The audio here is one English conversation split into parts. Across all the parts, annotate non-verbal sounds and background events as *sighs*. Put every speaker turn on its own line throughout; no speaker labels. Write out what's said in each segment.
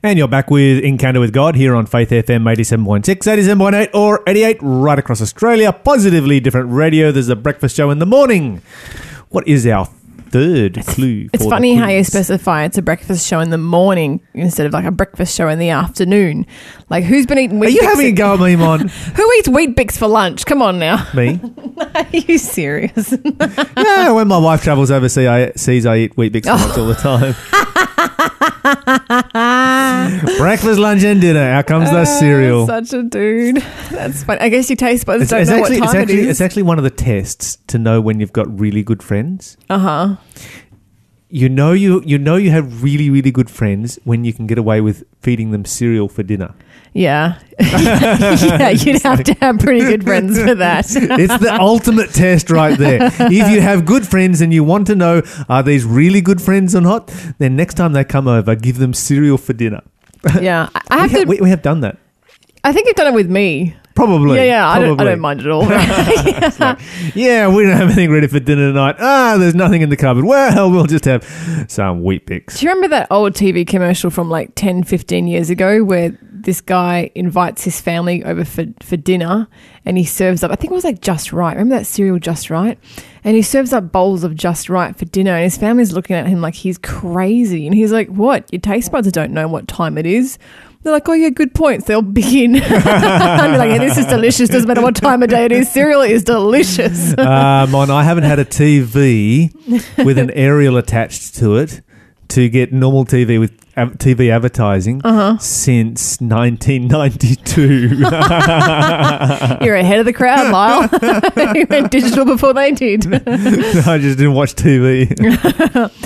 And you're back with Encounter with God here on Faith FM 87.6, 87.8, or 88 right across Australia. Positively different radio. There's a breakfast show in the morning. What is our third clue?
It's funny how you specify it's a breakfast show in the morning instead of like a breakfast show in the afternoon. Like, who's been eating Wheat
Are
you
having a go at me, Mon? *laughs*
Who eats Weet-Bix for lunch? Come on now.
me? *laughs*
Are you serious?
Yeah, when my wife travels overseas, I, sees I eat Weet-Bix for oh. lunch all the time. *laughs* *laughs* Breakfast, lunch, and dinner. Out comes the cereal.
Such a dude. That's funny. I guess your taste buds
It's,
don't
it's
know
actually,
what
it's
time
actually,
it
it's actually one of the tests to know when you've got really good friends.
Uh huh.
You know you you know you have really really good friends when you can get away with feeding them cereal for dinner.
Yeah. *laughs* yeah, you'd have to have pretty good friends for that. *laughs*
It's the ultimate test right there. If you have good friends and you want to know are these really good friends or not, then next time they come over, give them cereal for dinner.
yeah. I- I *laughs*
We,
have
ha-
to.
we, we have done that.
I think you've done it with me.
Probably.
yeah, yeah. I don't, I don't mind at all. *laughs* *laughs*
Yeah, we don't have anything ready for dinner tonight. Ah, there's nothing in the cupboard. Well, we'll just have some Weet-Bix.
Do you remember that old TV commercial from like 10, 15 years ago where this guy invites his family over for, for dinner and he serves up, I think it was like Just Right. Remember that cereal Just Right? And he serves up bowls of Just Right for dinner and his family's looking at him like he's crazy. And he's like, What? Your taste buds don't know what time it is? They're like, oh yeah, good points. They'll begin. *laughs* I'm like, yeah, this is delicious. Doesn't matter what time of day it is. Cereal is delicious.
um, on I haven't had a TV with an *laughs* aerial attached to it to get normal TV with av- TV advertising
Uh-huh.
since 1992.
You're ahead of the crowd, Lyle. *laughs* you went digital before they did. *laughs*
I just didn't watch TV.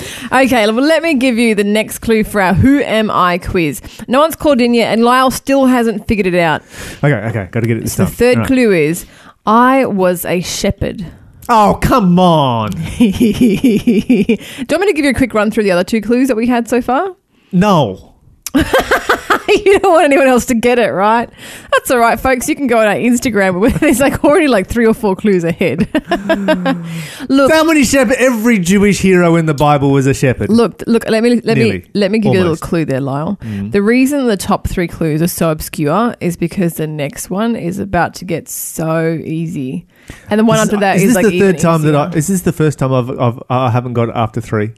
*laughs*
Okay, well, let me give you the next clue for our Who Am I quiz. No one's called in yet, and Lyle still hasn't figured it out.
Okay, okay, got to get it this
The
time.
third
All right.
clue is I was a shepherd.
Oh, come on. *laughs*
Do you want me to give you a quick run through the other two clues that we had so far?
No. *laughs*
you don't want anyone else to get it, right? That's all right, folks. You can go on our Instagram *laughs* where there's like already like three or four clues ahead. *laughs* Look,
How many shepherd? Every Jewish hero in the Bible was a shepherd.
Look, look. Let me let
Nearly.
me let me give you a little clue there, Lyle.
Mm.
The reason the top three clues are so obscure is because the next one is about to get so easy, and the one
Is-
after that
is
is,
this
like
the third time that I? Is this the first time I've, I've I haven't got it after three?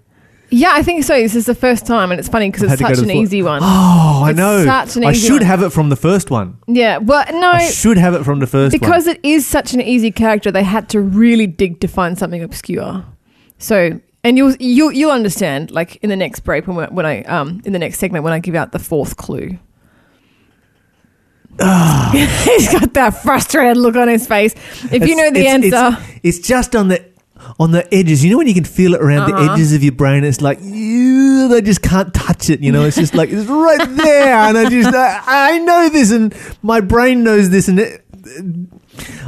Yeah, I think so. This is the first time, and it's funny because it's
had to go
such
to
an
the-
easy one.
Oh, I
It's
know.
such an easy.
I
easy
should
one.
have it from the first one.
Yeah, well, no,
I should have it from the first one.
because it is such an easy character, they had to really dig to find something obscure. So, and you'll you'll you'll understand like in the next break when we- when I um in the next segment when I give out the fourth clue. *laughs* He's got that frustrated look on his face. If you
It's-
know the
it's-
answer,
It's, it's just on the on the edges. You know when you can feel it around the
Uh-huh.
edges of your brain. It's like you, they just can't touch it. You know, it's just like it's right there, and I just I, I know this, and my brain knows this, and it,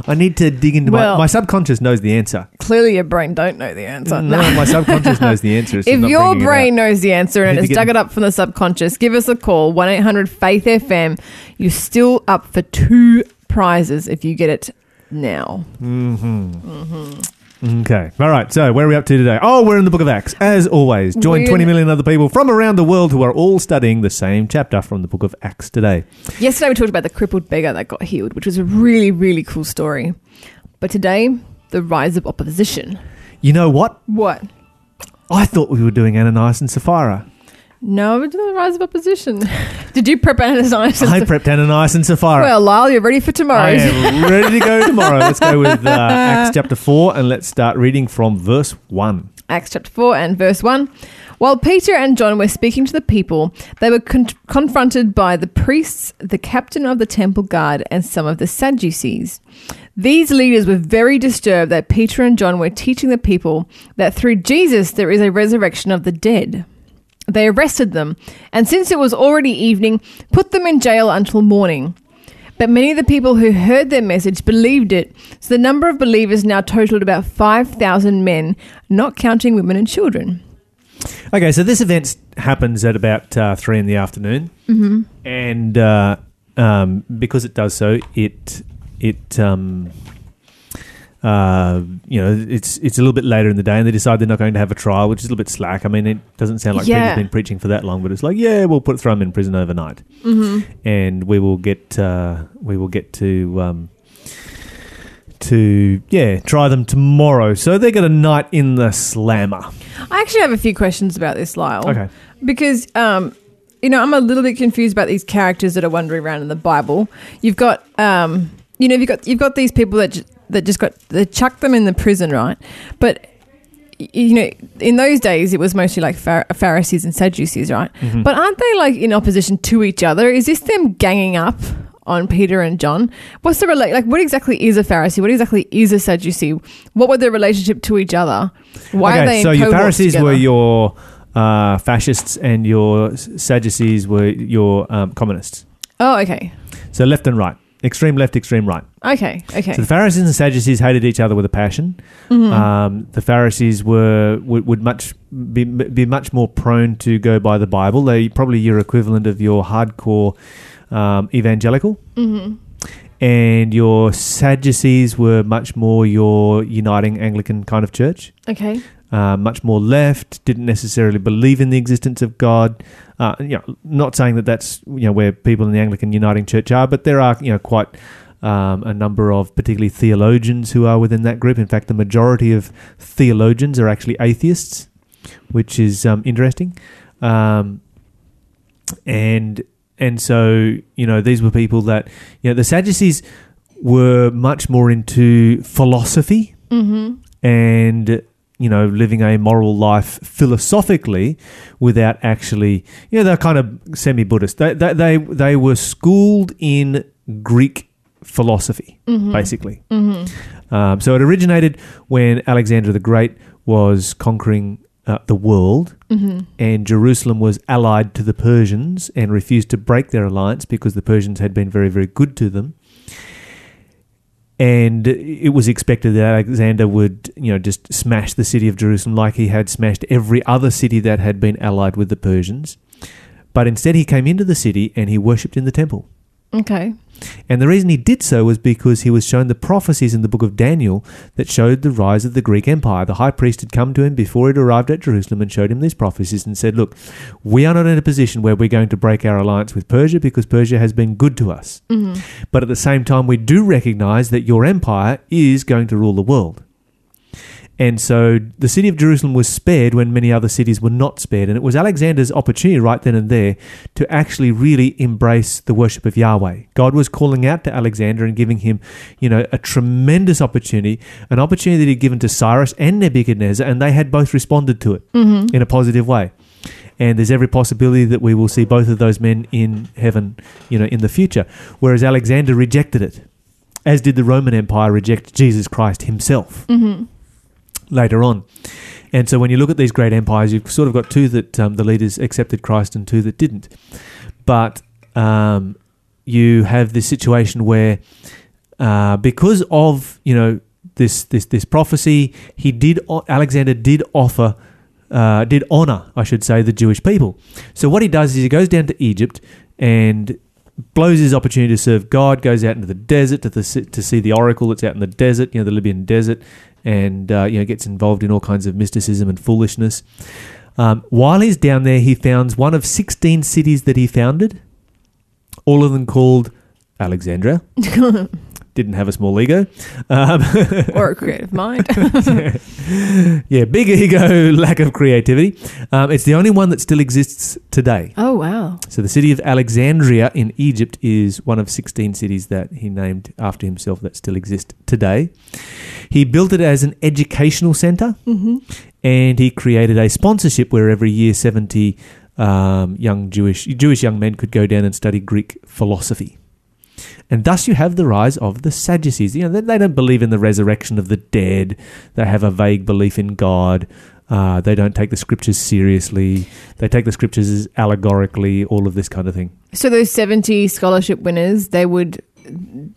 I need to dig into
Well-
my my subconscious knows the answer.
clearly your brain don't know the answer.
No, *laughs* my subconscious knows the answer.
If your brain knows the answer and it's dug it up from the subconscious, give us a call 1 800 Faith FM. You're still up for two prizes if you get it now.
Okay. All right. So, where are we up to today? Oh, we're in the book of Acts. As always, join
We're-
20 million other people from around the world who are all studying the same chapter from the book of Acts today.
Yesterday we talked about the crippled beggar that got healed, which was a really, really cool story. But today, the rise of opposition.
You know what?
What?
I thought we were doing Ananias and Sapphira.
No, we're doing the rise of opposition. *laughs* Did you prep Ananias? and
I prepped Ananias and Sapphira.
Well, Lyle, you're ready for tomorrow.
I am *laughs* ready to go tomorrow. Let's go with uh, *laughs* Acts chapter 4 and let's start reading from verse 1.
Acts chapter 4 and verse 1. While Peter and John were speaking to the people, they were con- confronted by the priests, the captain of the temple guard, and some of the Sadducees. These leaders were very disturbed that Peter and John were teaching the people that through Jesus there is a resurrection of the dead. They arrested them, and since it was already evening, put them in jail until morning. But many of the people who heard their message believed it, so the number of believers now totaled about 5,000 men, not counting women and children.
Okay, so this event happens at about uh, 3 in the afternoon. Mm-hmm. And uh, um, because it does so, it, it um, uh, you know, it's it's a little bit later in the day, and they decide they're not going to have a trial, which is a little bit slack. I mean, it doesn't sound like
Yeah.
Peter's been preaching for that long, but it's like, yeah, we'll put throw him in prison overnight,
Mm-hmm.
and we will get uh, we will get to um, to yeah try them tomorrow. So they got a night in the slammer.
I actually have a few questions about this, Lyle.
Okay.
Because, um, you know, I'm a little bit confused about these characters that are wandering around in the Bible. You've got, um, you know, you've got you've got these people that that just got they chucked them in the prison, right? But you know, in those days, it was mostly like Phar- Pharisees and Sadducees, right?
Mhm.
But aren't they like in opposition to each other? Is this them ganging up on Peter and John? What's the rela- like? What exactly is a Pharisee? What exactly is a Sadducee? What were their relationship to each other? Why are they in
so your Pharisees
together?
were your uh, fascists, and your Sadducees were your um, communists.
Oh, okay.
So left and right, extreme left, extreme right.
Okay, okay.
So the Pharisees and Sadducees hated each other with a passion.
Mhm.
Um, the Pharisees were would, would much be, be much more prone to go by the Bible. They probably your equivalent of your hardcore um, evangelical,
Mhm.
and your Sadducees were much more your uniting Anglican kind of church.
Okay.
Uh, much more left, didn't necessarily believe in the existence of God. Uh, you know, not saying that that's you know where people in the Anglican Uniting Church are, but there are you know quite um, a number of particularly theologians who are within that group. In fact, the majority of theologians are actually atheists, which is um, interesting. Um, and and so you know these were people that you know the Sadducees were much more into philosophy
Mm-hmm.
and you know living a moral life philosophically without actually you know they're kind of semi-buddhist they they they, they were schooled in greek philosophy
Mm-hmm.
basically
Mm-hmm.
um, so it originated when alexander the great was conquering uh, the world
Mm-hmm.
and Jerusalem was allied to the Persians and refused to break their alliance because the Persians had been very, very good to them. And it was expected that Alexander would, you know, just smash the city of Jerusalem like he had smashed every other city that had been allied with the Persians. But instead, he came into the city and he worshipped in the temple.
Okay.
And the reason he did so was because he was shown the prophecies in the book of Daniel that showed the rise of the Greek Empire. The high priest had come to him before he'd arrived at Jerusalem and showed him these prophecies and said, Look, we are not in a position where we're going to break our alliance with Persia because Persia has been good to us.
Mm-hmm.
But at the same time, we do recognize that your empire is going to rule the world. And so the city of Jerusalem was spared when many other cities were not spared. And it was Alexander's opportunity right then and there to actually really embrace the worship of Yahweh. God was calling out to Alexander and giving him, you know, a tremendous opportunity, an opportunity that he'd given to Cyrus and Nebuchadnezzar, and they had both responded to it
Mm-hmm.
in a positive way. And there's every possibility that we will see both of those men in heaven, you know, in the future. Whereas Alexander rejected it, as did the Roman Empire reject Jesus Christ himself
Mm-hmm.
Later on. And so when you look at these great empires, you've sort of got two that um, the leaders accepted Christ and two that didn't. But um, you have this situation where, uh, because of you know this this this prophecy, he did Alexander did offer. Uh, did honor, I should say, the Jewish people. So what he does is he goes down to Egypt and blows his opportunity to serve God. Goes out into the desert to the, to see the oracle that's out in the desert, you know, the Libyan desert, and uh, you know gets involved in all kinds of mysticism and foolishness. Um, while he's down there, he founds one of sixteen cities that he founded, all of them called Alexandria. *laughs* Didn't have a small ego. Um, *laughs*
or a creative mind. *laughs*
yeah, big ego, *laughs* lack of creativity. Um, it's the only one that still exists today.
oh wow.
So the city of Alexandria in Egypt is one of 16 cities that he named after himself that still exist today. He built it as an educational center
Mm-hmm.
and he created a sponsorship where every year 70 um, young Jewish Jewish young men could go down and study Greek philosophy. And thus you have the rise of the Sadducees. You know, they, they don't believe in the resurrection of the dead. They have a vague belief in God. Uh, they don't take the scriptures seriously. They take the scriptures allegorically, all of this kind of thing.
So those seventy scholarship winners, they would.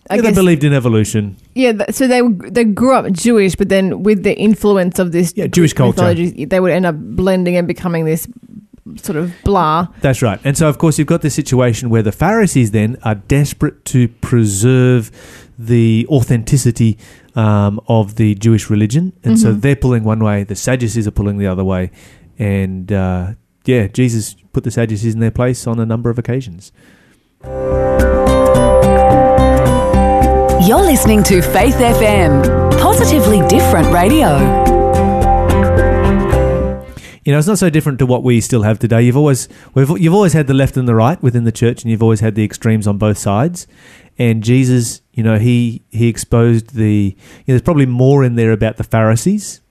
I
yeah, they believed in evolution.
yeah. th- So they they grew up Jewish, but then with the influence of this
Yeah, Jewish culture.
they would end up blending and becoming this sort of blah.
That's right. And so, of course, you've got this situation where the Pharisees then are desperate to preserve the authenticity um, of the Jewish religion. And so
Mhm.
they're pulling one way, the Sadducees are pulling the other way. And uh, yeah, Jesus put the Sadducees in their place on a number of occasions.
You're listening to Faith FM, positively different radio.
You know, it's not so different to what we still have today. You've always we've, you've always had the left and the right within the church, and you've always had the extremes on both sides. And Jesus, you know, he he exposed the. You know, there's probably more in there about the Pharisees,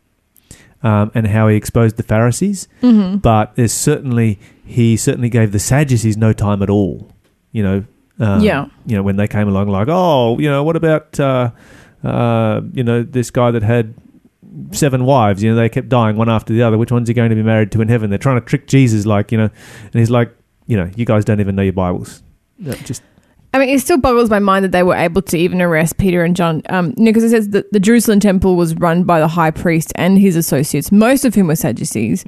um, and how he exposed the Pharisees.
Mm-hmm.
But there's certainly he certainly gave the Sadducees no time at all. You know, um,
Yeah.
You know, when they came along, like, oh, you know, what about uh, uh, you know this guy that had seven wives. You know, they kept dying one after the other. Which one's he going to be married to in heaven? They're trying to trick Jesus, like you know, and he's like, you know, you guys don't even know your Bibles. Just
I mean, it still boggles my mind that they were able to even arrest Peter and John. Um, you know, because it says that the Jerusalem temple was run by the high priest and his associates, most of whom were Sadducees,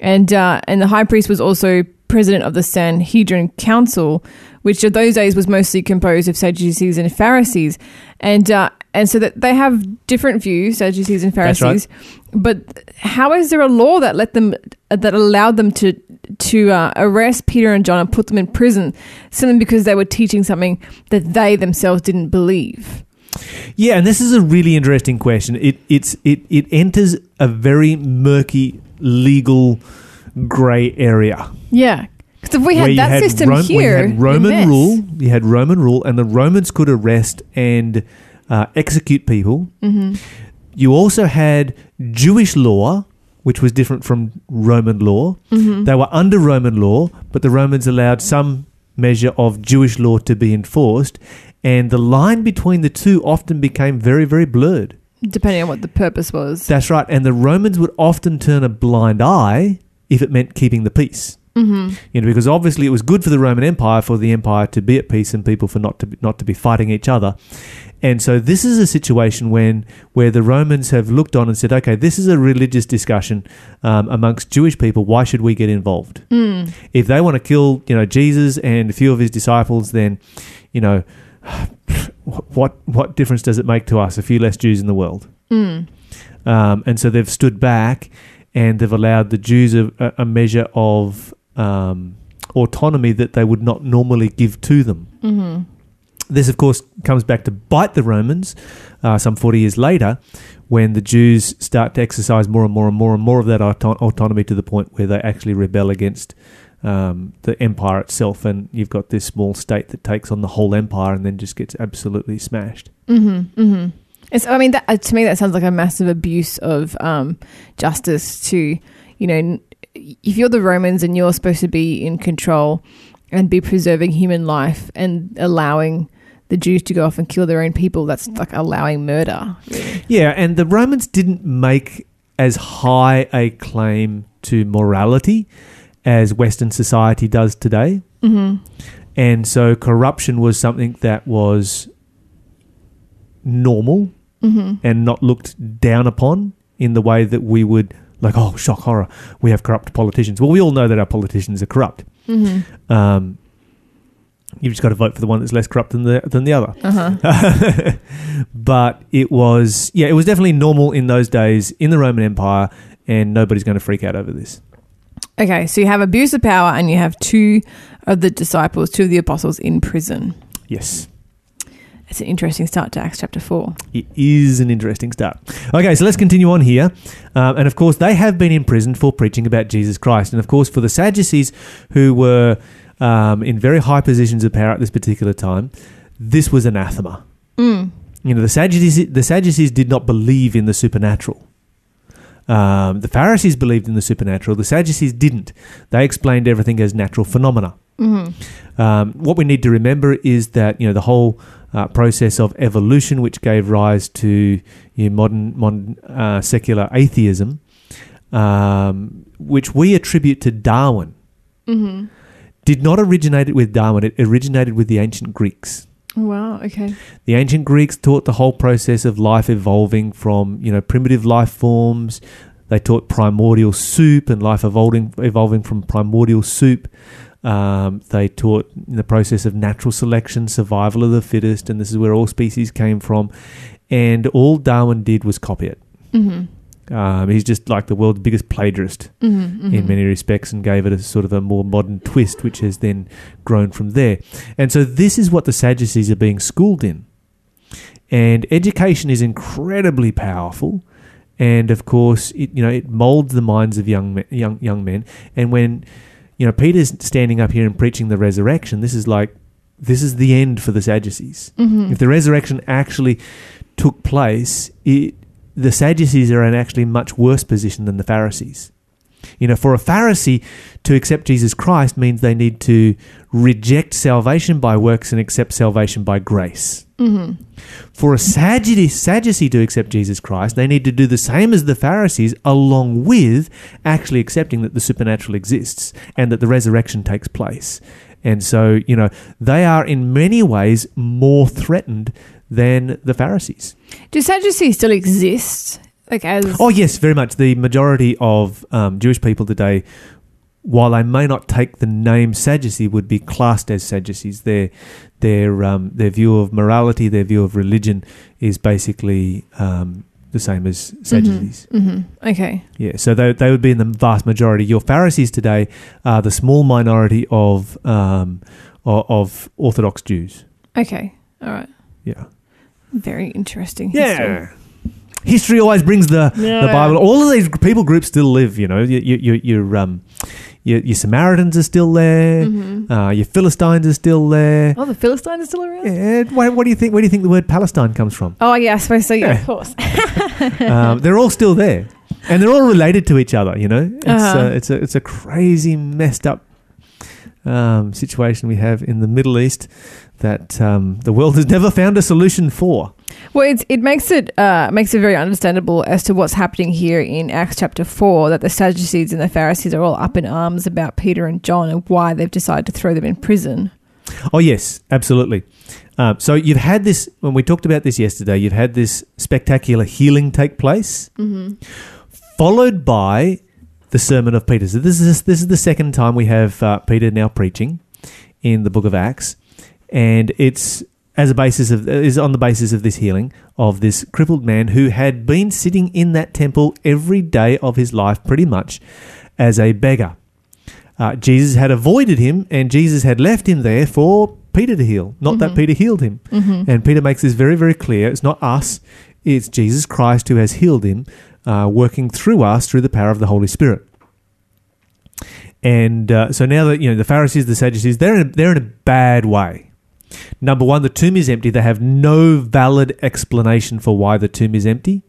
and uh, and the high priest was also president of the Sanhedrin Council, which of those days was mostly composed of Sadducees and Pharisees, and uh, and so that they have different views, Sadducees and
That's right.
Pharisees. But how is there a law that let them that allowed them to to uh, arrest Peter and John and put them in prison simply because they were teaching something that they themselves didn't believe?
yeah, and this is a really interesting question. It it's it it enters a very murky legal grey area.
Yeah, because if we had that system
Rom-
here,
had Roman rule, you had Roman rule, and the Romans could arrest and uh, execute people.
Mm-hmm.
You also had Jewish law, which was different from Roman law.
Mm-hmm.
They were under Roman law, but the Romans allowed some measure of Jewish law to be enforced, and the line between the two often became very, very blurred.
depending on what the purpose was.
That's right, and the Romans would often turn a blind eye if it meant keeping the peace.
Mm-hmm.
You know, because obviously it was good for the Roman Empire for the empire to be at peace and people for not to be, not to be fighting each other. And so this is a situation when where the Romans have looked on and said, okay, this is a religious discussion um, amongst Jewish people. Why should we get involved?
Mm.
If they want to kill, you know, Jesus and a few of his disciples, then, you know, *sighs* what what difference does it make to us? A few less Jews in the world.
Mm.
Um, and so they've stood back and they've allowed the Jews a, a- measure of um, autonomy that they would not normally give to them.
Mm-hmm.
This, of course, comes back to bite the Romans uh, some 40 years later when the Jews start to exercise more and more and more and more of that auto- autonomy to the point where they actually rebel against um, the empire itself. And you've got this small state that takes on the whole empire and then just gets absolutely smashed.
Mm-hmm. Mm-hmm. It's, I mean, that, uh, to me, that sounds like a massive abuse of um, justice. To you know, if you're the Romans and you're supposed to be in control and be preserving human life and allowing the Jews to go off and kill their own people, that's like allowing murder. Really.
Yeah, and the Romans didn't make as high a claim to morality as Western society does today.
Mm-hmm.
And so corruption was something that was normal
Mm-hmm.
and not looked down upon in the way that we would, like, oh, shock, horror, we have corrupt politicians. Well, we all know that our politicians are corrupt.
Mm-hmm.
Um, you've just got to vote for the one that's less corrupt than the, than the other.
Uh-huh. *laughs*
but it was, yeah, it was definitely normal in those days in the Roman Empire, and nobody's going to freak out over this.
Okay, so you have abuse of power and you have two of the disciples, two of the apostles in prison.
Yes,
It's an interesting start to Acts chapter 4.
it is an interesting start. Okay, so let's continue on here. Um, and of course, they have been imprisoned for preaching about Jesus Christ. And of course, for the Sadducees, who were um, in very high positions of power at this particular time, this was anathema.
Mm.
You know, the Sadducees, the Sadducees did not believe in the supernatural. Um, the Pharisees believed in the supernatural. The Sadducees didn't. They explained everything as natural phenomena.
Mm-hmm.
Um, what we need to remember is that you know the whole uh, process of evolution, which gave rise to you know, modern modern uh, secular atheism, um, which we attribute to Darwin,
Mm-hmm.
Did not originate it with Darwin. It originated with the ancient Greeks.
Wow, okay.
The ancient Greeks taught the whole process of life evolving from you know primitive life forms, They taught primordial soup and life evolving evolving from primordial soup. Um, they taught the process of natural selection, survival of the fittest, and this is where all species came from. And all Darwin did was copy it.
Mm-hmm.
Um, he's just like the world's biggest plagiarist
Mm-hmm.
in many respects and gave it a sort of a more modern twist, which has then grown from there. And so this is what the Sadducees are being schooled in. And education is incredibly powerful. And of course, it, you know, it molds the minds of young men, young young men. And when you know Peter's standing up here and preaching the resurrection, this is like this is the end for the Sadducees.
Mm-hmm.
If the resurrection actually took place, it, the Sadducees are in actually much worse position than the Pharisees. You know, for a Pharisee to accept Jesus Christ means they need to reject salvation by works and accept salvation by grace.
Mm-hmm.
For a Sadducee, Sadducee to accept Jesus Christ, they need to do the same as the Pharisees, along with actually accepting that the supernatural exists and that the resurrection takes place. And so, you know, they are in many ways more threatened than the Pharisees.
Do Sadducees still exist? Like as
Oh, yes, very much. The majority of um, Jewish people today, while they may not take the name Sadducee, would be classed as Sadducees. Their their um, their view of morality, their view of religion, is basically um, the same as Sadducees.
hmm Okay.
Yeah, so they they would be in the vast majority. Your Pharisees today are the small minority of um, of, of Orthodox Jews.
Okay. All right.
Yeah.
Very interesting. history.
Yeah. History always brings the, the Bible. All of these people groups still live. You know, your your your um, your, your Samaritans are still there.
Mhm.
Uh, your Philistines are still there.
Oh, the Philistines are still around.
Yeah. What, what do you think? Where do you think the word Palestine comes from?
Oh yeah, I suppose so. Yeah,
Yeah.
of course. *laughs*
um, they're all still there, and they're all related to each other. You know, it's
Uh-huh.
uh, it's a it's a crazy messed up um, situation we have in the Middle East that um, the world has never found a solution for.
Well, it's, it makes it uh, makes it very understandable as to what's happening here in Acts chapter four. That the Sadducees and the Pharisees are all up in arms about Peter and John and why they've decided to throw them in prison.
Oh yes, absolutely. Um, so you've had this when we talked about this yesterday. You've had this spectacular healing take place,
Mm-hmm.
followed by the sermon of Peter. So this is this is the second time we have uh, Peter now preaching in the book of Acts, and it's as a basis of is on the basis of this healing of this crippled man who had been sitting in that temple every day of his life, pretty much as a beggar. Uh, Jesus had avoided him, and Jesus had left him there for Peter to heal. Not that
Mhm.
Peter healed him.
Mm-hmm.
And Peter makes this very, very clear. It's not us, it's Jesus Christ who has healed him, uh, working through us through the power of the Holy Spirit. And uh, so now that you know the Pharisees, the Sadducees, they're in a, they're in a bad way. Number one, the tomb is empty. They have no valid explanation for why the tomb is empty.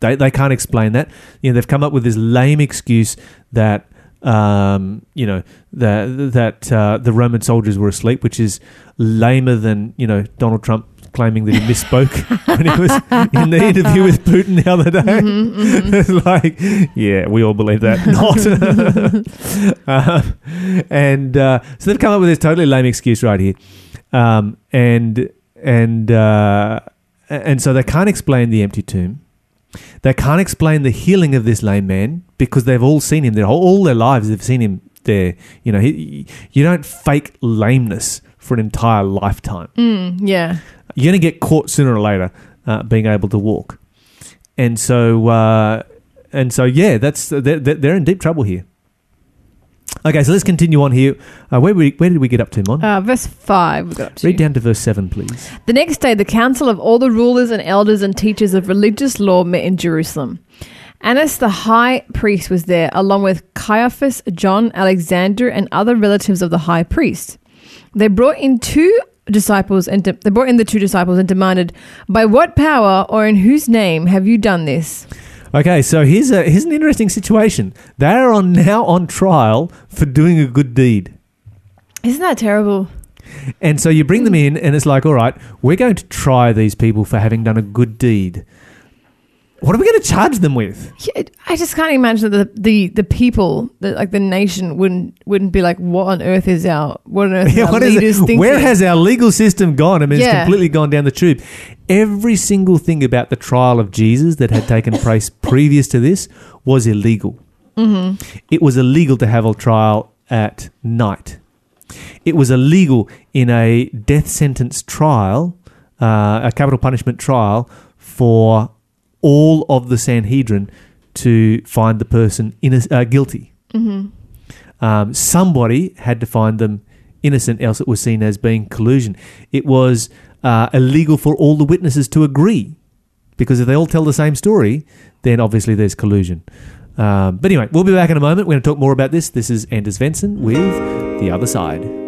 They they can't explain that. You know they've come up with this lame excuse that um, you know that that uh, the Roman soldiers were asleep, which is lamer than you know Donald Trump claiming that he misspoke *laughs* when he was in the interview with Putin the other day.
Mm-hmm, *laughs*
it's like, yeah, we all believe that. *laughs* Not. uh, and uh, so they've come up with this totally lame excuse right here, um, and and uh, and so they can't explain the empty tomb. They can't explain the healing of this lame man because they've all seen him. Their whole, all their lives, they've seen him there. You know, he, you don't fake lameness for an entire lifetime.
Mm, yeah.
You're going to get caught sooner or later uh, being able to walk. And so, uh, and so, yeah, that's they're, they're they're in deep trouble here. Okay, so let's continue on here. Uh, where we, where did we get up to, Mon?
Uh, verse five. We got up to.
Read down to verse seven, please.
The next day, the council of all the rulers and elders and teachers of religious law met in Jerusalem. Annas the high priest was there, along with Caiaphas, John, Alexander, and other relatives of the high priest. They brought in two disciples and de- they brought in the two disciples and demanded, "By what power or in whose name have you done this?"
Okay, so here's a here's an interesting situation. They are on now on trial for doing a good deed.
Isn't that terrible?
And so you bring them mm. in, and it's like, all right, we're going to try these people for having done a good deed. What are we going to charge them with?
Yeah, I just can't imagine that the, the, the people, the, like the nation, wouldn't wouldn't be like, what on earth is our what on earth is
Yeah, *laughs* what is it?
thinking?
Where has our legal system gone? I mean, it's completely gone down the tube. Every single thing about the trial of Jesus that had taken *laughs* place previous to this was illegal.
Mm-hmm.
It was illegal to have a trial at night. It was illegal in a death sentence trial, uh, a capital punishment trial, for all of the Sanhedrin to find the person inno- uh, guilty. Um, somebody had to find them innocent, else it was seen as being collusion. It was uh, illegal for all the witnesses to agree, because if they all tell the same story, then obviously there's collusion. Um, but anyway, we'll be back in a moment. We're going to talk more about this. This is Anders Svensson with The Other Side.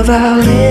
Of our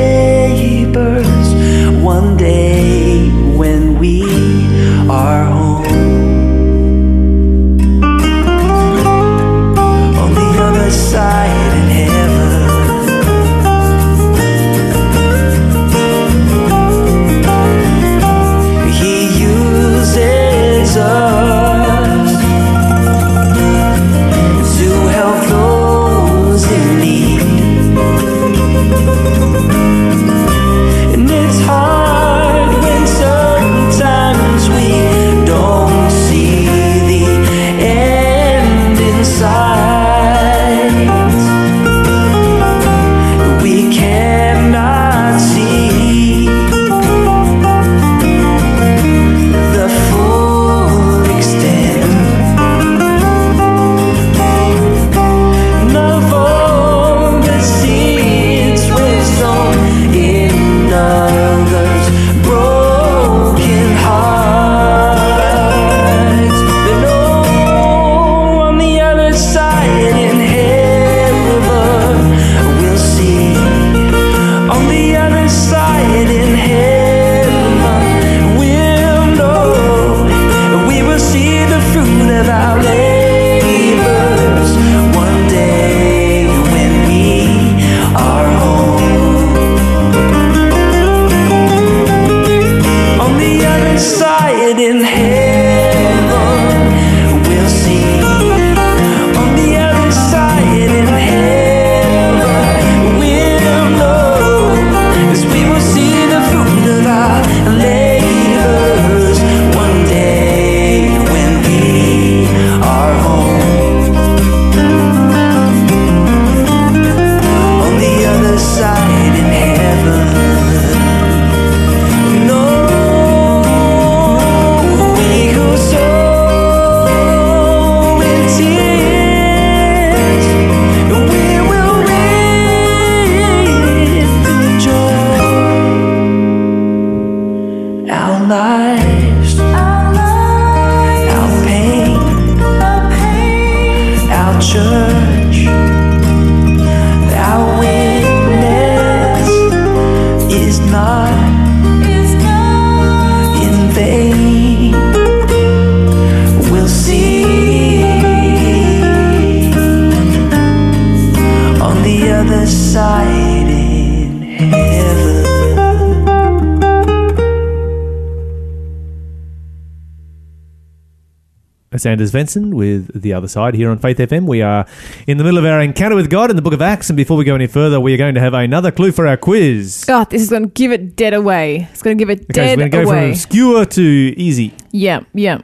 It's
Anders Svensson with The Other Side here on Faith FM. We are in the middle of our encounter with God in the book of Acts. And before we go any further, we are going to have another clue for our quiz.
God, this is going to give it dead away. It's going to give it
Okay, so
dead
we're going to go from
away.
obscure to easy.
Yeah, yeah.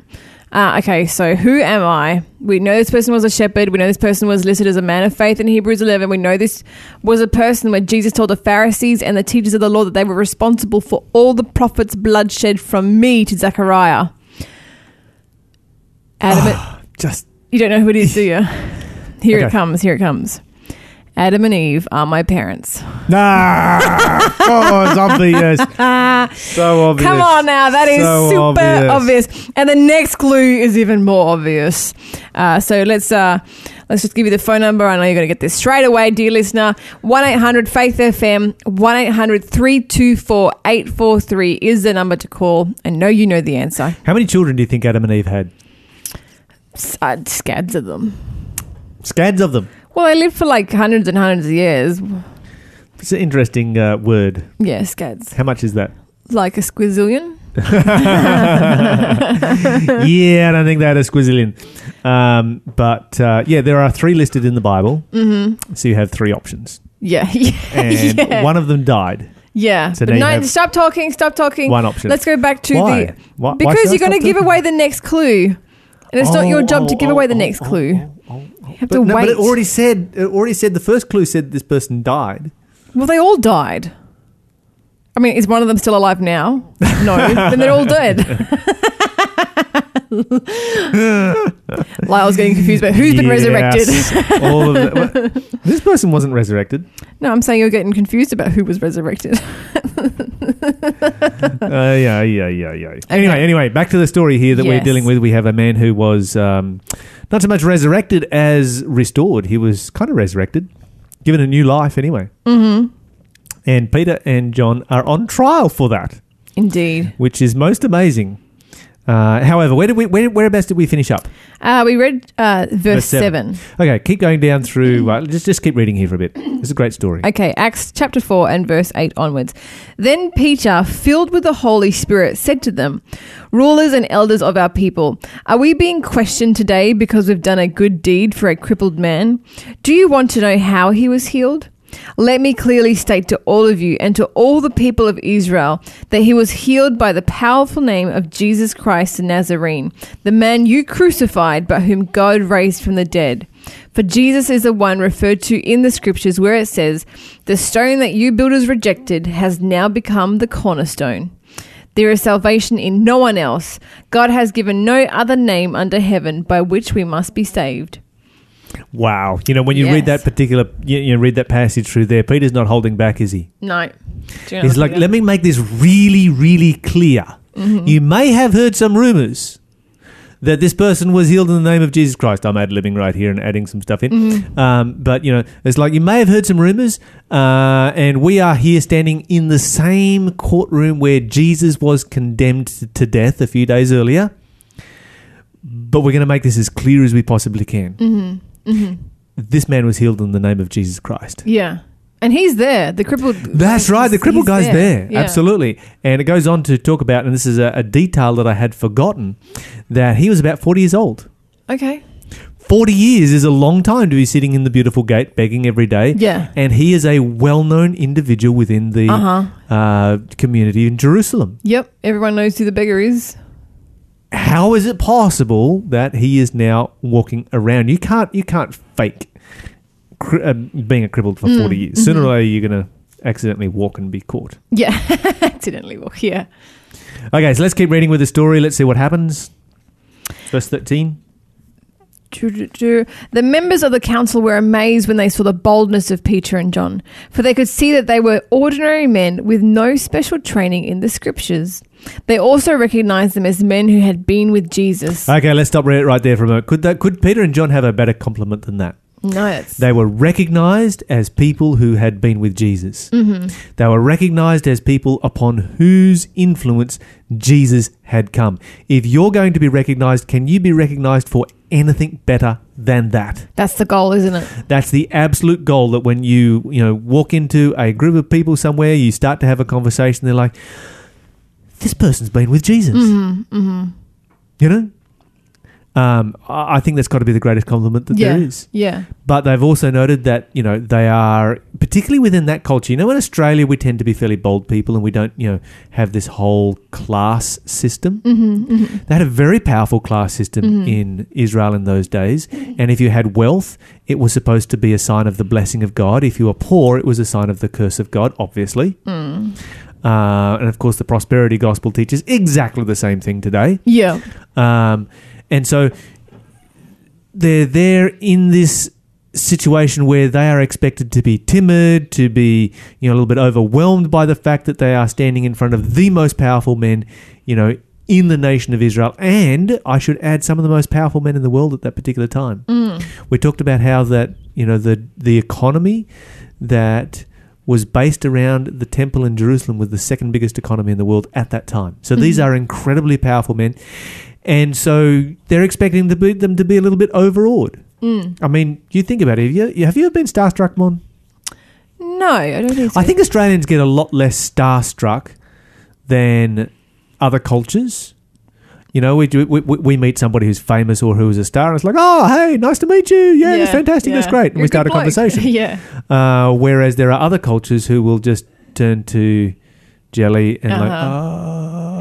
Uh, okay, so who am I? We know this person was a shepherd. We know this person was listed as a man of faith in Hebrews 11. We know this was a person where Jesus told the Pharisees and the teachers of the law that they were responsible for all the prophets' bloodshed from me to Zechariah. Adam, and-
Just
you don't know who it is, do you? *laughs* Here
Okay.
it comes. Here it comes. Adam and Eve are my parents.
nah. *laughs* oh, it's obvious. *laughs* so obvious.
Come on now, that is
So
super
obvious.
obvious. And the next clue is even more obvious. Uh, so let's uh, let's just give you the phone number. I know you're going to get this straight away, dear listener. One eight hundred Faith FM. One 324 is the number to call. I know you know the answer.
How many children do you think Adam and Eve had?
Uh, scads of them.
Scads of them.
Well, they lived for like hundreds and hundreds of years.
It's an interesting uh, word.
Yeah, scads.
How much is that?
Like a squizillion. *laughs*
yeah, I don't think that is squizillion. Um, but uh, yeah, there are three listed in the Bible. Mm-hmm. So you have three options.
Yeah, *laughs* yeah,
And
yeah.
one of them died.
Yeah.
So
but no, stop talking. Stop talking.
One option.
Let's go back to
Why?
the
Why- why
because
I
you're going to give away the next clue, and it's not oh, your job to oh, give away the oh, next clue. you have
But,
to
no,
wait.
but it already said it already said the first clue said this person died.
well, they all died. I mean, is one of them still alive now? No, *laughs* then they're all dead. *laughs* *laughs* Lyle's getting confused about who's been resurrected.
All of well, *laughs* this person wasn't resurrected.
No, I'm saying you're getting confused about who was resurrected. *laughs*
Uh, yeah, yeah, yeah, yeah. Anyway, anyway, back to the story here that we're
Yes.
dealing with. We have a man who was um, not so much resurrected as restored. He was kind of resurrected, given a new life anyway. Mm-hmm. And Peter and John are on trial for that,
Indeed.
which is most amazing. Uh, however, where did we where, whereabouts did we finish up?
Uh, we read uh, verse,
Verse seven.
seven.
Okay, keep going down through. Uh, just just keep reading here for a bit. It's a great story.
Okay, Acts chapter 4 and verse 8 onwards. Then Peter, filled with the Holy Spirit, said to them, Rulers and elders of our people, are we being questioned today because we've done a good deed for a crippled man? Do you want to know how he was healed? Let me clearly state to all of you and to all the people of Israel that he was healed by the powerful name of Jesus Christ the Nazarene, the man you crucified, but whom God raised from the dead. For Jesus is the one referred to in the scriptures where it says, The stone that you builders rejected has now become the cornerstone. There is salvation in no one else. God has given no other name under heaven by which we must be saved.
Wow, you know when you read that particular, you, you read that passage through there, Peter's not holding back, is he?
No.
He's like, let me make this really, really clear.
Mm-hmm.
You may have heard some rumors that this person was healed in the name of Jesus Christ. I'm ad libbing right here and adding some stuff in.
Mm-hmm.
Um, but, you know, it's like you may have heard some rumors, uh, and we are here standing in the same courtroom where Jesus was condemned to death a few days earlier. But we're going to make this as clear as we possibly can.
Mm-hmm.
This man was healed in the name of Jesus Christ.
Yeah. And he's there. The crippled.
That's right. The crippled guy's there.
Yeah.
Absolutely. And it goes on to talk about, and this is a, a detail that I had forgotten, that he was about 40 years old.
Okay.
40 years is a long time to be sitting in the beautiful gate begging every day.
Yeah.
And he is a well known individual within the
Uh-huh.
uh, community in Jerusalem.
Yep. Everyone knows who the beggar is.
How is it possible that he is now walking around? You can't, you can't fake cri- uh, being a crippled for
Mm,
40 years. Sooner or later, you're going to accidentally walk and be caught.
Yeah. *laughs* Accidentally walk. Yeah.
Okay, so let's keep reading with the story. Let's see what happens. Verse 13.
The members of the council were amazed when they saw the boldness of Peter and John, for they could see that they were ordinary men with no special training in the scriptures. They also recognized them as men who had been with Jesus.
Okay, let's stop right there for a moment. Could that, could Peter and John have a better compliment than that?
No, it's
They were recognized as people who had been with Jesus.
Mm-hmm.
They were recognized as people upon whose influence Jesus had come. If you're going to be recognized, can you be recognized for anything better than that?
that's the goal, isn't it?
That's the absolute goal that when you, you know, walk into a group of people somewhere, you start to have a conversation, they're like, this person's been with Jesus.
Mm-hmm,
You know? Um, I think that's got to be the greatest compliment that
yeah.
there is.
Yeah.
But they've also noted that you know they are particularly within that culture. You know, in Australia we tend to be fairly bold people, and we don't you know have this whole class system.
Mm-hmm,
They had a very powerful class system in Israel in those days, and if you had wealth, it was supposed to be a sign of the blessing of God. If you were poor, it was a sign of the curse of God. Obviously. Uh, and of course, the prosperity gospel teaches exactly the same thing today.
Yeah.
Um, and so they're there in this situation where they are expected to be timid, to be you know a little bit overwhelmed by the fact that they are standing in front of the most powerful men, you know, in the nation of Israel, and I should add some of the most powerful men in the world at that particular time. Mm. We talked about how that you know the the economy that was based around the temple in Jerusalem was the second biggest economy in the world at that time. So these mm-hmm. are incredibly powerful men, and so they're expecting to be, them to be a little bit overawed. I mean, you think about it. Have you, have you ever been starstruck, Mon?
No, I don't think so.
I think Australians get a lot less starstruck than other cultures. You know, we, do, we we we meet somebody who's famous or who is a star, and it's like, oh, hey, nice to meet you. Yeah, it's fantastic. That's great. And
You're
we start a
bloke.
conversation. *laughs*
yeah.
Uh, whereas there are other cultures who will just turn to jelly and like,
Uh-huh.
oh.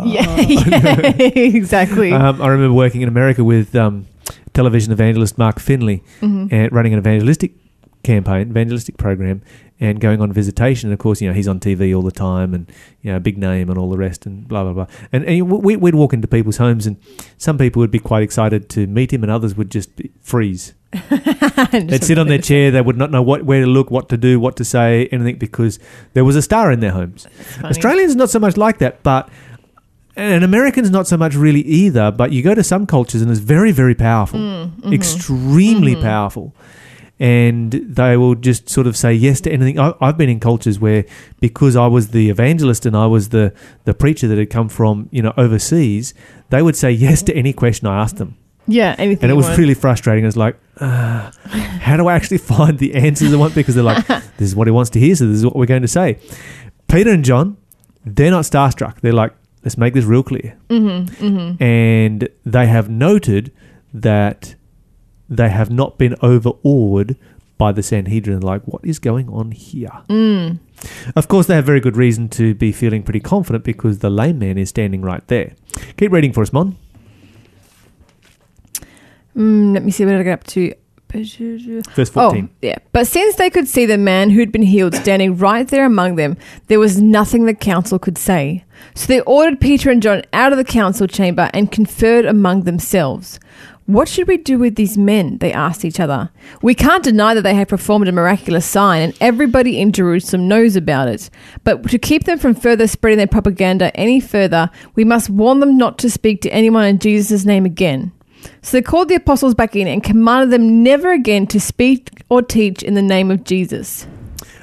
*laughs*
Yeah, *laughs* yeah, exactly.
Um, I remember working in America with um, television evangelist Mark Finley
Mm-hmm.
and running an evangelistic campaign, evangelistic program, and going on visitation. And of course, you know, he's on TV all the time and, you know, big name and all the rest and blah, blah, blah. And, and we, we'd walk into people's homes and some people would be quite excited to meet him and others would just freeze. *laughs* They'd sit on their chair. They would not know what, where to look, what to do, what to say, anything because there was a star in their homes. Australians not so much like that, but and Americans not so much really either. But you go to some cultures and it's very, very powerful, mm, mm-hmm. extremely mm-hmm. powerful, and they will just sort of say yes to anything. I, I've been in cultures where because I was the evangelist and I was the the preacher that had come from you know overseas, they would say yes to any question I asked them,
yeah, anything.
and it was
want.
really frustrating. It's like. Uh, how do I actually *laughs* find the answers I want? Because they're like, this is what he wants to hear, so this is what we're going to say. Peter and John, they're not starstruck. They're like, let's make this real clear.
Mm-hmm, mm-hmm.
And they have noted that they have not been overawed by the Sanhedrin. Like, what is going on here?
Mm.
Of course, they have very good reason to be feeling pretty confident because the lame man is standing right there. Keep reading for us, Mon.
Mm, let me see what did I get up to.
Verse 14.
Oh, yeah. But since they could see the man who'd been healed standing right there among them, there was nothing the council could say. So they ordered Peter and John out of the council chamber and conferred among themselves. What should we do with these men? They asked each other. We can't deny that they have performed a miraculous sign, and everybody in Jerusalem knows about it. But to keep them from further spreading their propaganda any further, we must warn them not to speak to anyone in Jesus' name again. So they called the apostles back in and commanded them never again to speak or teach in the name of Jesus.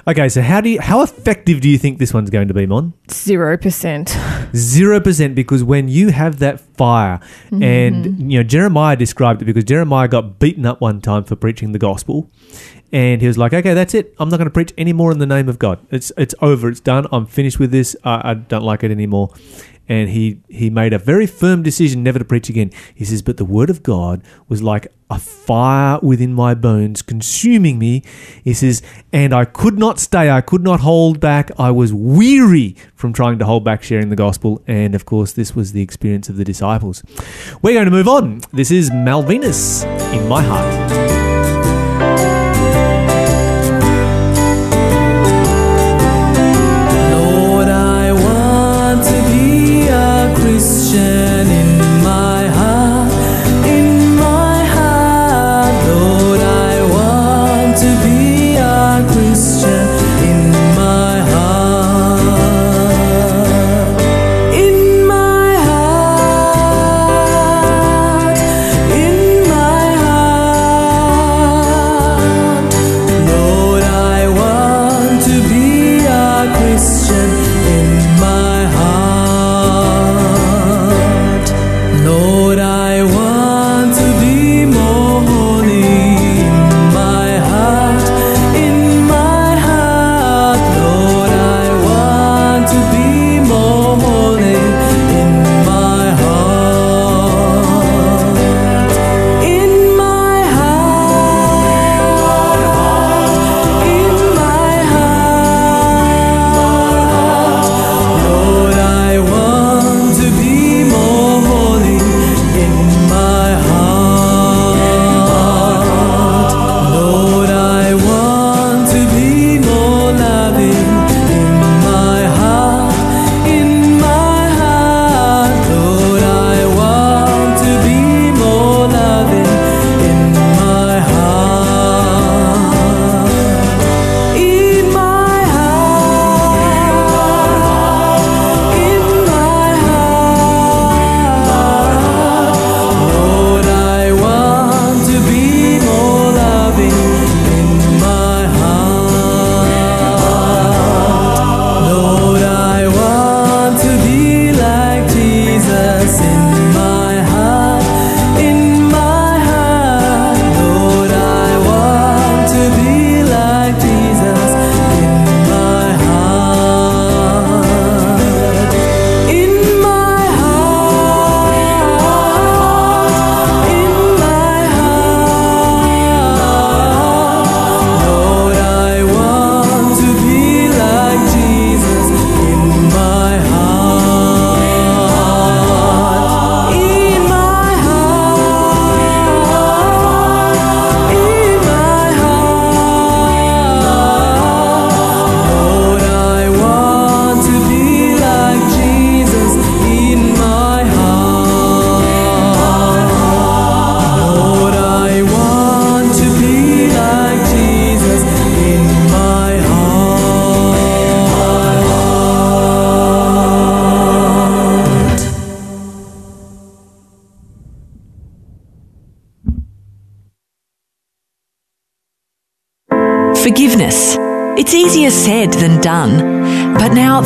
Okay, so how do you, how effective do you think this one's going to be, Mon?
Zero percent.
Zero percent because when you have that fire, mm-hmm. and you know Jeremiah described it because Jeremiah got beaten up one time for preaching the gospel, and he was like, "Okay, that's it. I'm not going to preach anymore in the name of God. It's it's over. It's done. I'm finished with this. I, I don't like it anymore." And he he made a very firm decision never to preach again. He says, "But the word of God was like a fire within my bones, consuming me." He says, "And I could not stay. I could not hold back. I was weary from trying to hold back sharing the gospel." And of course, this was the experience of the disciples. We're going to move on. This is Malvinus in my heart.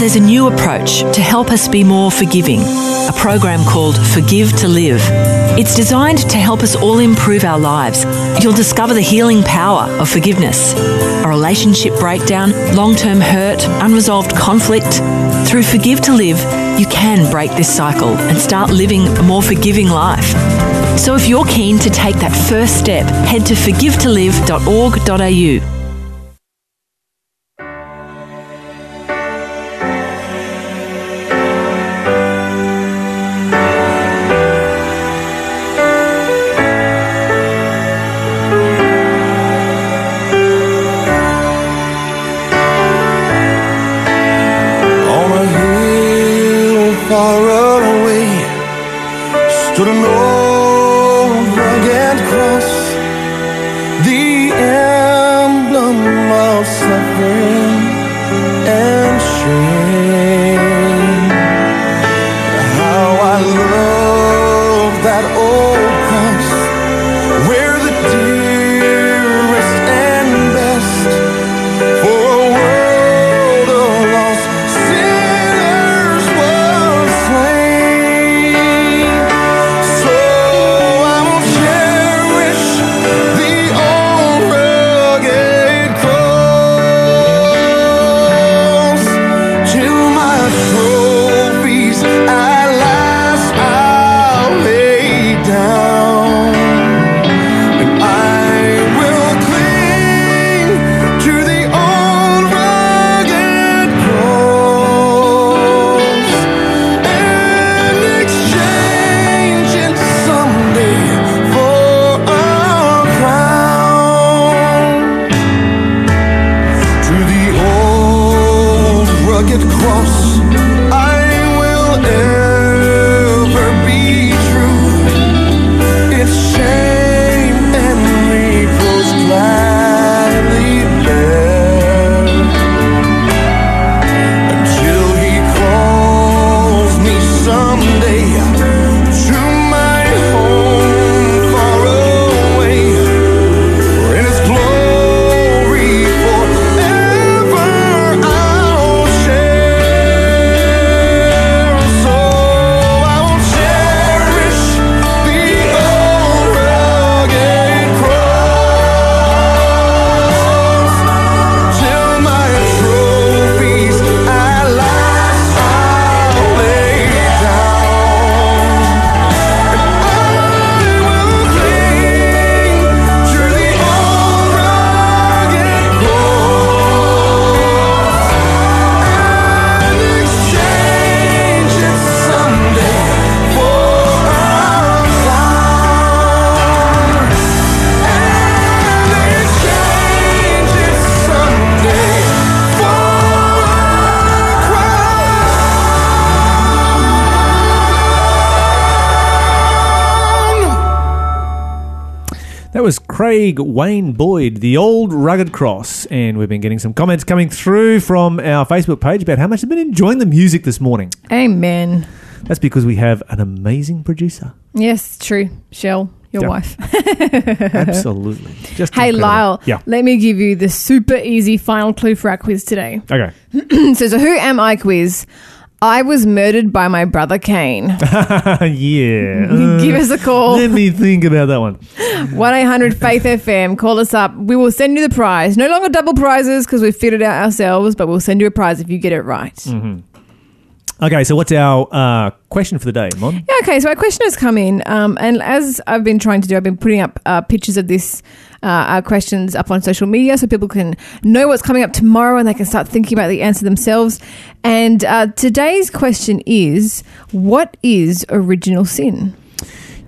There's a new approach to help us be more forgiving. A program called Forgive to Live. It's designed to help us all improve our lives. You'll discover the healing power of forgiveness. A relationship breakdown, long term hurt, unresolved conflict. Through Forgive to Live, you can break this cycle and start living a more forgiving life. So if you're keen to take that first step, head to forgivetolive.org.au.
Craig Wayne Boyd, the old rugged cross. And we've been getting some comments coming through from our Facebook page about how much they've been enjoying the music this morning.
Amen.
That's because we have an amazing producer.
Yes, true. Shell, your
Yeah.
wife. *laughs*
Absolutely. Just
hey,
incredible.
Lyle.
Yeah.
Let me give you the super easy final clue for our quiz today.
Okay. *clears throat*
so, so who am I quiz? I was murdered by my brother Cain. *laughs*
yeah. *laughs*
Give us a call.
Let me think about that one.
1 800 *laughs* Faith FM. Call us up. We will send you the prize. No longer double prizes because we've figured it out ourselves, but we'll send you a prize if you get it right.
Mm. Okay, so what's our uh, question for the day, Mon?
Yeah, okay, so our question has come in, um, and as I've been trying to do, I've been putting up uh, pictures of this, uh, our questions up on social media so people can know what's coming up tomorrow and they can start thinking about the answer themselves. And uh, today's question is What is original sin?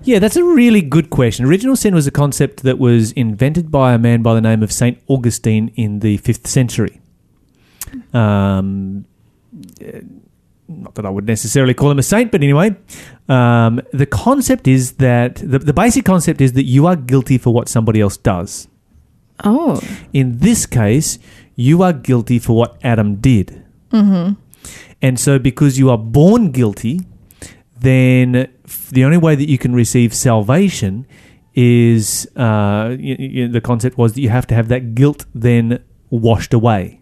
Yeah, that's a really good question. Original sin was a concept that was invented by a man by the name of Saint Augustine in the fifth century. Um, not that I would necessarily call him a saint, but anyway, um, the concept is that the, the basic concept is that you are guilty for what somebody else does.
Oh,
In this case, you are guilty for what Adam did. Mm-hmm. And so, because you are born guilty, then the only way that you can receive salvation is uh, y- y- the concept was that you have to have that guilt then washed away.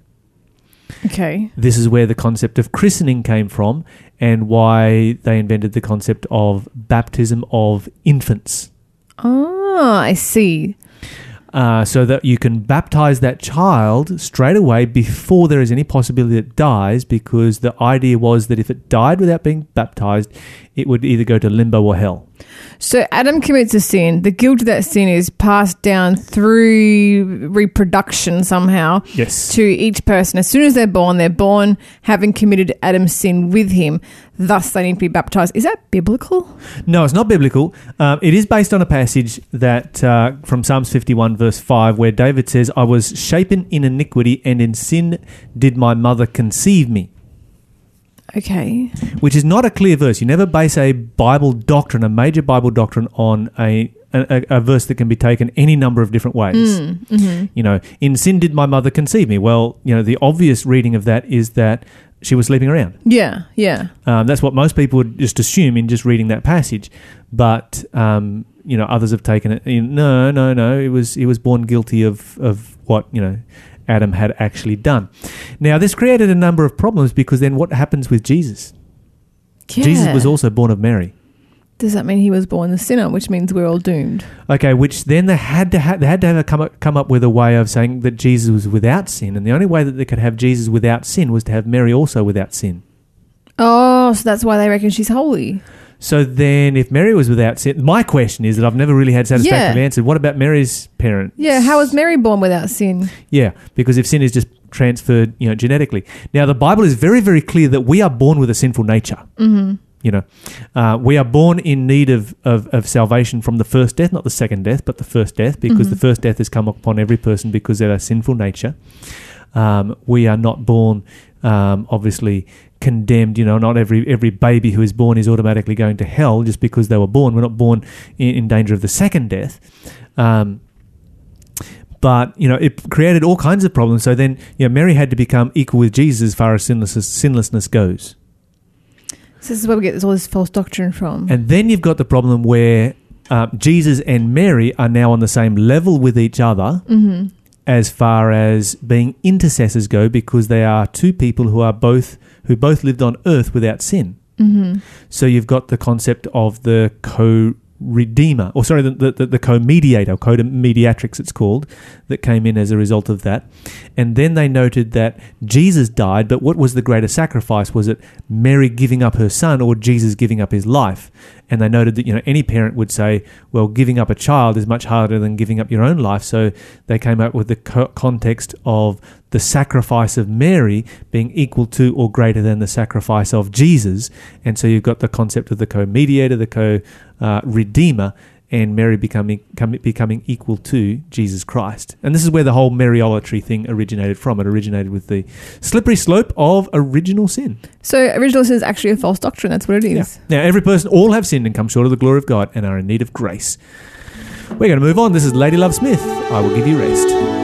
Okay.
This is where the concept of christening came from and why they invented the concept of baptism of infants.
Oh, I see.
Uh, so that you can baptize that child straight away before there is any possibility it dies, because the idea was that if it died without being baptized, it would either go to limbo or hell.
So Adam commits a sin. The guilt of that sin is passed down through reproduction somehow
Yes.
to each person. As soon as they're born, they're born having committed Adam's sin with him. Thus, they need to be baptized. Is that biblical?
No, it's not biblical. Um, it is based on a passage that uh, from Psalms 51, verse 5, where David says, I was shapen in iniquity, and in sin did my mother conceive me.
Okay.
Which is not a clear verse. You never base a Bible doctrine, a major Bible doctrine, on a, a, a verse that can be taken any number of different ways. You know, in sin did my mother conceive me. Well, you know, the obvious reading of that is that she was sleeping around.
Yeah, yeah.
Um, that's what most people would just assume in just reading that passage. But um, you know, others have taken it. Know, no, no, no. It was he was born guilty of of what you know Adam had actually done. Now, this created a number of problems because then what happens with Jesus? Jesus was also born of Mary.
Does that mean he was born the sinner, which means we're all doomed?
Okay, which then they had to ha- they had to have a come up, come up with a way of saying that Jesus was without sin, and the only way that they could have Jesus without sin was to have Mary also without sin.
Oh, so that's why they reckon she's holy.
So then, if Mary was without sin, my question is that I've never really had satisfactorily
Yeah.
answered. What about Mary's parents?
Yeah, how was Mary born without sin?
Yeah, because if sin is just transferred, you know, genetically. Now, the Bible is very, very clear that we are born with a sinful nature. Mm-hmm. You know, uh, we are born in need of, of, of salvation from the first death, not the second death, but the first death, because the first death has come upon every person because of our sinful nature. Um, we are not born, um, obviously, condemned. You know, not every every baby who is born is automatically going to hell just because they were born. We're not born in, in danger of the second death. Um, but you know, it created all kinds of problems. So then, you know, Mary had to become equal with Jesus as far as sinlessness, sinlessness goes.
So this is where we get this, all this false doctrine from.
And then you've got the problem where uh, Jesus and Mary are now on the same level with each other as far as being intercessors go, because they are two people who are both who both lived on earth without sin.
Mm-hmm.
So you've got the concept of the co redeemer, or sorry, the, the, the co mediator, co mediatrix, it's called, that came in as a result of that. And then they noted that Jesus died, but what was the greater sacrifice? Was it Mary giving up her son or Jesus giving up his life? And they noted that, you know, any parent would say, well, giving up a child is much harder than giving up your own life. So they came up with the co- context of the sacrifice of Mary being equal to or greater than the sacrifice of Jesus. And so you've got the concept of the co mediator, the co uh, and Mary becoming com- becoming equal to Jesus Christ. And this is where the whole Mariolatry thing originated from. It originated with the slippery slope of original sin.
so original sin is actually a false doctrine. That's what it is.
Now, every person, all have sinned and come short of the glory of God and are in need of grace. We're going to move on. This is Lady Love Smith. I will give you rest.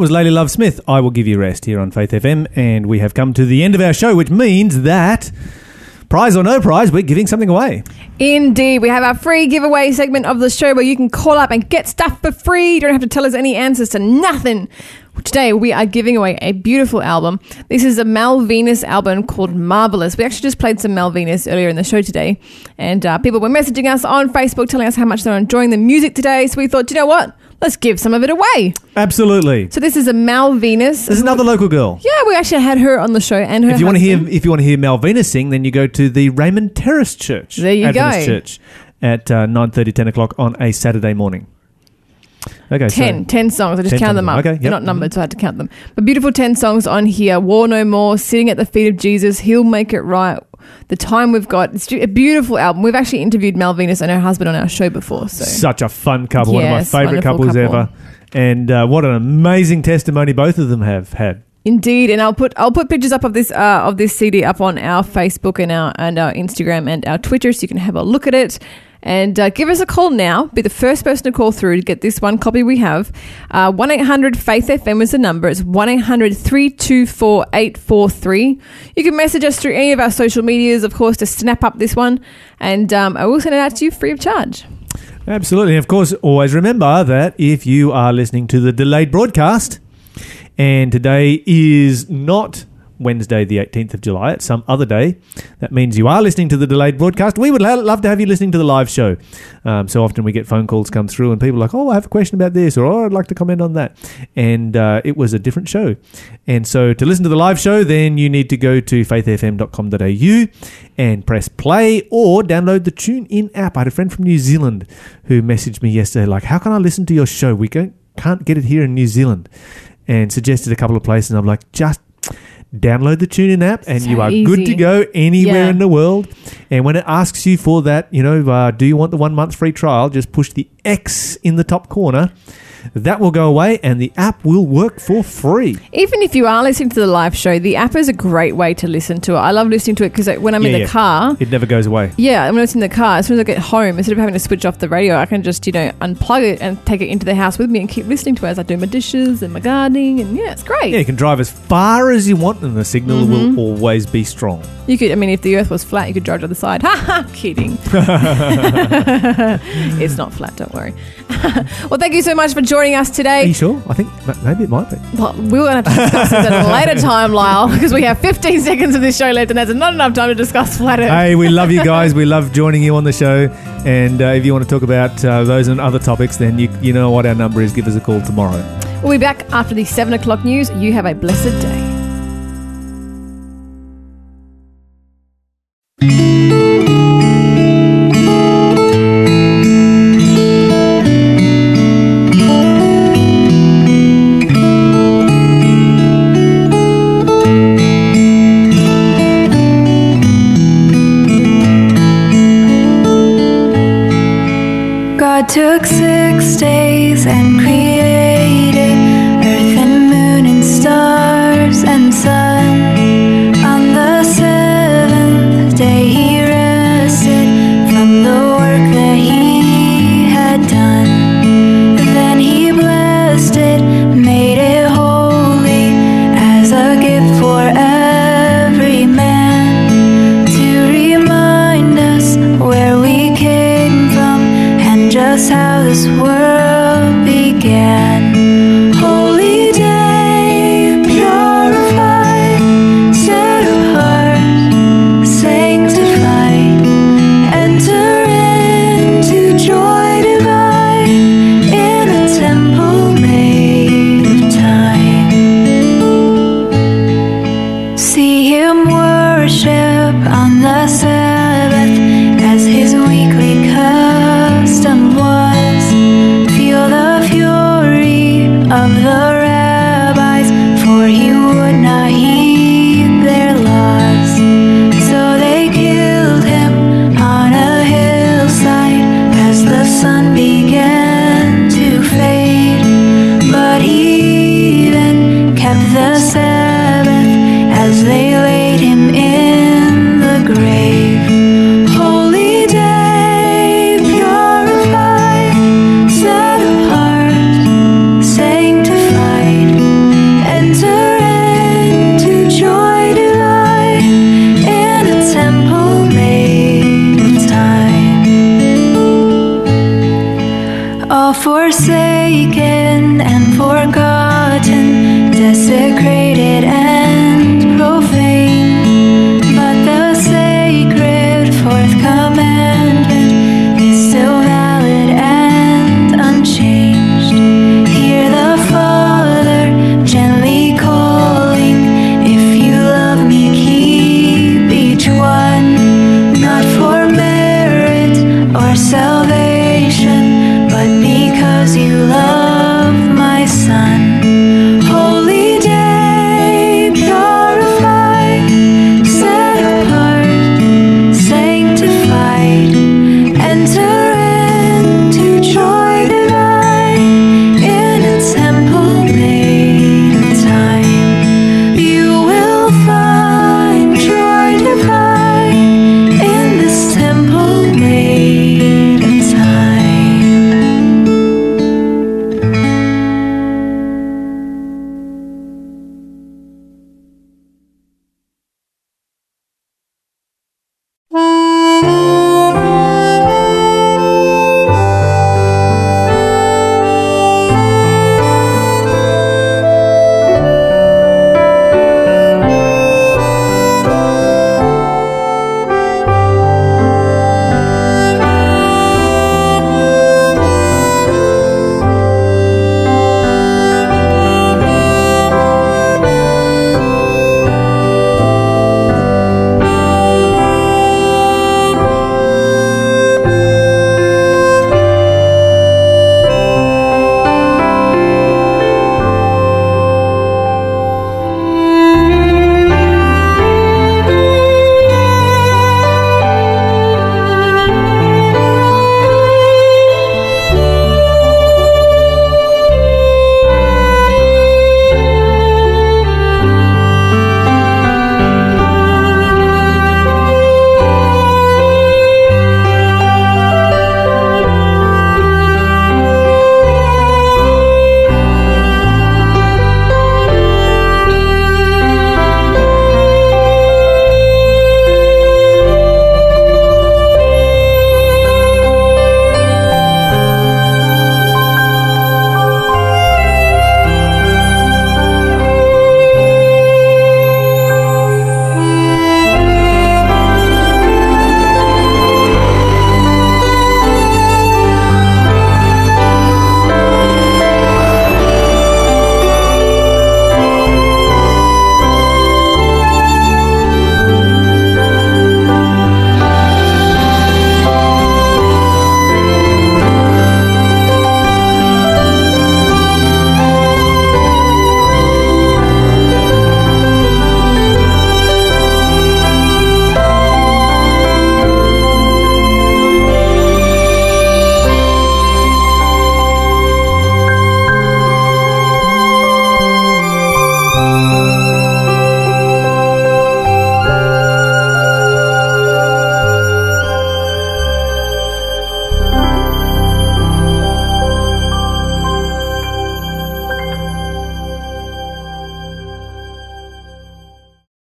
Was Lady Love Smith. I will give you rest here on Faith FM, and we have come to the end of our show, which means that prize or no prize, we're giving something away.
Indeed, we have our free giveaway segment of the show where you can call up and get stuff for free. You don't have to tell us any answers to nothing. Today, we are giving away a beautiful album. This is a Malvinus album called Marvelous. We actually just played some Malvinus earlier in the show today, and uh, people were messaging us on Facebook telling us how much they're enjoying the music today. So we thought, "Do you know what? Let's give some of it away.
Absolutely.
So this is a Malvinus.
There's another local girl.
Yeah, we actually had her on the show, and her.
If you want to hear,
husband.
if you want to hear Malvina sing, then you go to the Raymond Terrace Church.
There you
Adventist
go.
Church at uh, 9.30, 10 o'clock on a Saturday morning. Okay, so-
10, 10 songs. I just
10
counted them up.
Okay,
They're not numbered, so I had to count them. But beautiful 10 songs on here. War No More, Sitting at the Feet of Jesus, He'll Make It Right. The Time We've Got. It's a beautiful album. We've actually interviewed Mel Venus and her husband on our show before. So
Such a fun couple. One of my favourite couples
couple.
ever. And uh, what an amazing testimony both of them have had.
Indeed, and I'll put I'll put pictures up of this uh, of this CD up on our Facebook and our and our Instagram and our Twitter, so you can have a look at it. And uh, give us a call now. Be the first person to call through to get this one copy we have. Uh, One eight hundred Faith FM is the number. It's 1 800 324 843. You can message us through any of our social medias, of course, to snap up this one, and um, I will send it out to you free of charge.
Absolutely. Of course, always remember that if you are listening to the delayed broadcast, and today is not Wednesday, the 18th of July, at some other day, that means you are listening to the delayed broadcast. We would love to have you listening to the live show. Um, so often we get phone calls come through, and people are like, oh, I have a question about this, or oh, I'd like to comment on that. And uh, it was a different show. And so to listen to the live show, then you need to go to faithfm.com.au and press play or download the TuneIn app. I had a friend from New Zealand who messaged me yesterday, like, how can I listen to your show? We can't get it here in New Zealand. And suggested a couple of places, and I'm like, just download the TuneIn app, and
So
you are good to go anywhere
Yeah.
in the world. And when it asks you for that, you know, uh, do you want the one month free trial? Just push the X in the top corner. That will go away, and the app will work for free.
Even if you are listening to the live show, the app is a great way to listen to it. I love listening to it because when I'm in the
yeah.
car,
It never goes away.
Yeah, when it's in the car, as soon as I get home, instead of having to switch off the radio, I can just, you know, unplug it and take it into the house with me and keep listening to it as I do my dishes and my gardening. And yeah, it's great.
Yeah, you can drive as far as you want, and the signal
Mm-hmm.
will always be strong.
You could, I mean, if the earth was flat, you could drive to the side. *laughs* Ha ha, kidding. *laughs* *laughs* it's not flat, don't worry. well, thank you so much for joining us today.
Are you sure? I think maybe it might be.
Well, we're going to have to discuss this at a *laughs* later time, Lyle, because we have 15 seconds of this show left and that's not enough time to discuss flat earth.
Hey, we love you guys. We love *laughs* joining you on the show. And uh, if you want to talk about uh, those and other topics, then you, you know what our number is. Give us a call tomorrow.
We'll be back after the 7 o'clock news. You have a blessed day.
Took six days and certain